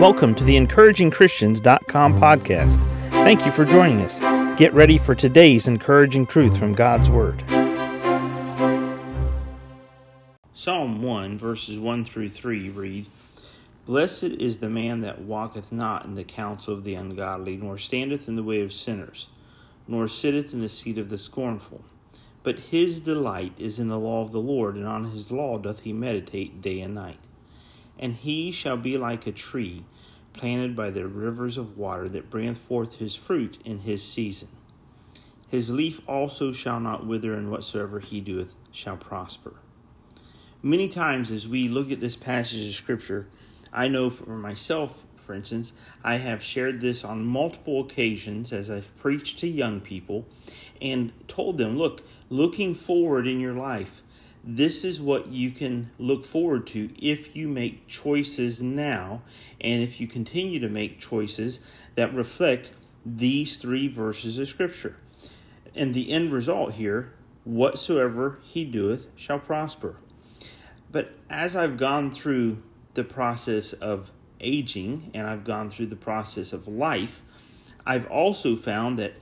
Welcome to the encouragingchristians.com podcast. Thank you for joining us. Get ready for today's encouraging truth from God's Word. Psalm 1, verses 1 through 3 read Blessed is the man that walketh not in the counsel of the ungodly, nor standeth in the way of sinners, nor sitteth in the seat of the scornful. But his delight is in the law of the Lord, and on his law doth he meditate day and night. And he shall be like a tree planted by the rivers of water that bringeth forth his fruit in his season. His leaf also shall not wither, and whatsoever he doeth shall prosper. Many times, as we look at this passage of Scripture, I know for myself, for instance, I have shared this on multiple occasions as I've preached to young people and told them, look, looking forward in your life, this is what you can look forward to if you make choices now and if you continue to make choices that reflect these three verses of Scripture. And the end result here whatsoever he doeth shall prosper. But as I've gone through the process of aging and I've gone through the process of life, I've also found that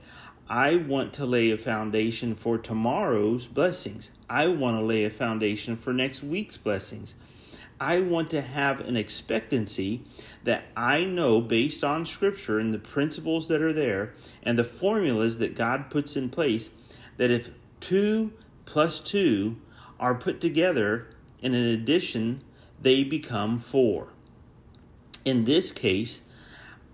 I want to lay a foundation for tomorrow's blessings. I want to lay a foundation for next week's blessings. I want to have an expectancy that I know based on scripture and the principles that are there and the formulas that God puts in place that if 2 plus 2 are put together in an addition, they become 4. In this case,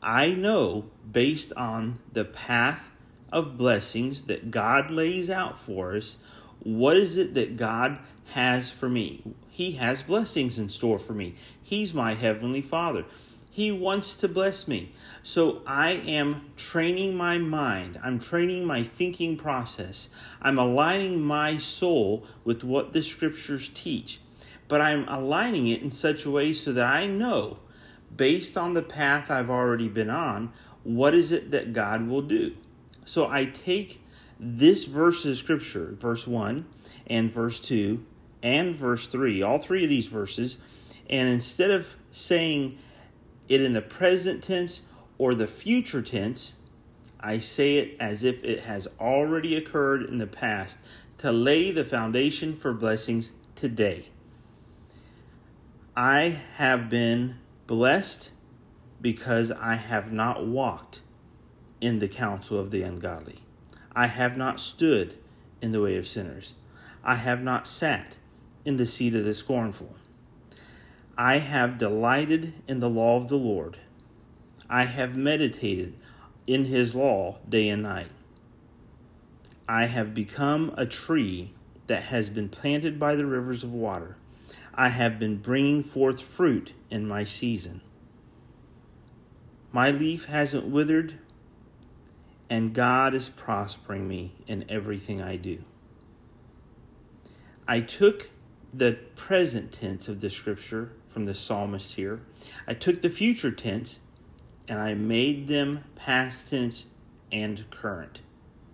I know based on the path of blessings that God lays out for us, what is it that God has for me? He has blessings in store for me. He's my heavenly Father. He wants to bless me. So I am training my mind. I'm training my thinking process. I'm aligning my soul with what the scriptures teach. But I'm aligning it in such a way so that I know, based on the path I've already been on, what is it that God will do. So I take this verse of scripture, verse 1 and verse 2 and verse 3, all three of these verses, and instead of saying it in the present tense or the future tense, I say it as if it has already occurred in the past to lay the foundation for blessings today. I have been blessed because I have not walked in the counsel of the ungodly. I have not stood in the way of sinners. I have not sat in the seat of the scornful. I have delighted in the law of the Lord. I have meditated in his law day and night. I have become a tree that has been planted by the rivers of water. I have been bringing forth fruit in my season. My leaf hasn't withered, and God is prospering me in everything I do. I took the present tense of the scripture from the psalmist here, I took the future tense and I made them past tense and current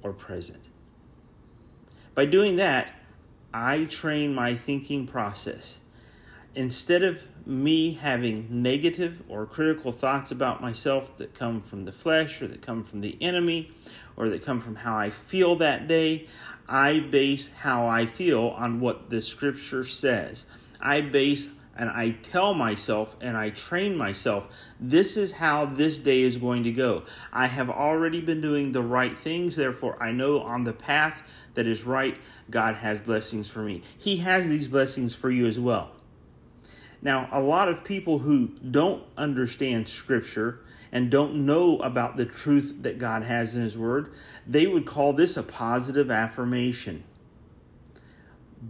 or present. By doing that, I train my thinking process. Instead of me having negative or critical thoughts about myself that come from the flesh or that come from the enemy or that come from how I feel that day, I base how I feel on what the scripture says. I base and I tell myself and I train myself, this is how this day is going to go. I have already been doing the right things, therefore, I know on the path that is right, God has blessings for me. He has these blessings for you as well. Now, a lot of people who don't understand Scripture and don't know about the truth that God has in His Word, they would call this a positive affirmation.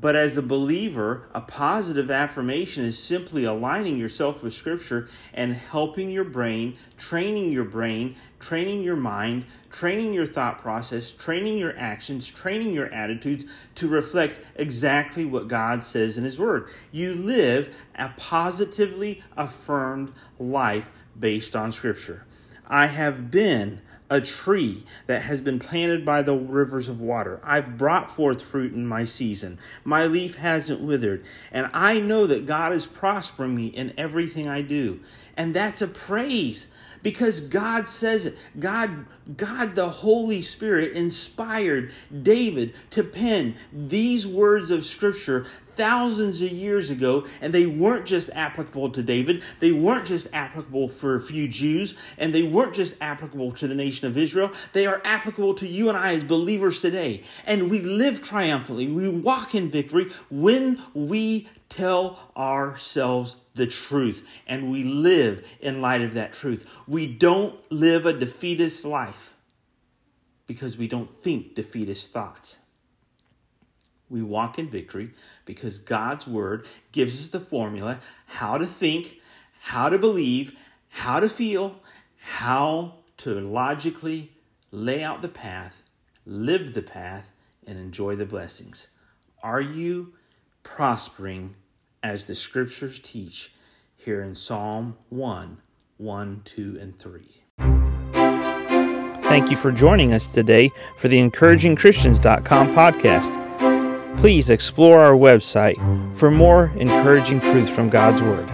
But as a believer, a positive affirmation is simply aligning yourself with Scripture and helping your brain, training your brain, training your mind, training your thought process, training your actions, training your attitudes to reflect exactly what God says in His Word. You live a positively affirmed life based on Scripture. I have been a tree that has been planted by the rivers of water. I've brought forth fruit in my season. My leaf hasn't withered. And I know that God is prospering me in everything I do. And that's a praise because God says it. God, God the Holy Spirit inspired David to pen these words of scripture thousands of years ago, and they weren't just applicable to David, they weren't just applicable for a few Jews, and they weren't just applicable to the nation of Israel, they are applicable to you and I as believers today. And we live triumphantly, we walk in victory when we tell ourselves the truth and we live in light of that truth. We don't live a defeatist life because we don't think defeatist thoughts. We walk in victory because God's word gives us the formula how to think, how to believe, how to feel, how to logically lay out the path, live the path, and enjoy the blessings. Are you prospering as the scriptures teach here in Psalm 1 1, 2, and 3? Thank you for joining us today for the encouragingchristians.com podcast please explore our website for more encouraging truths from God's Word.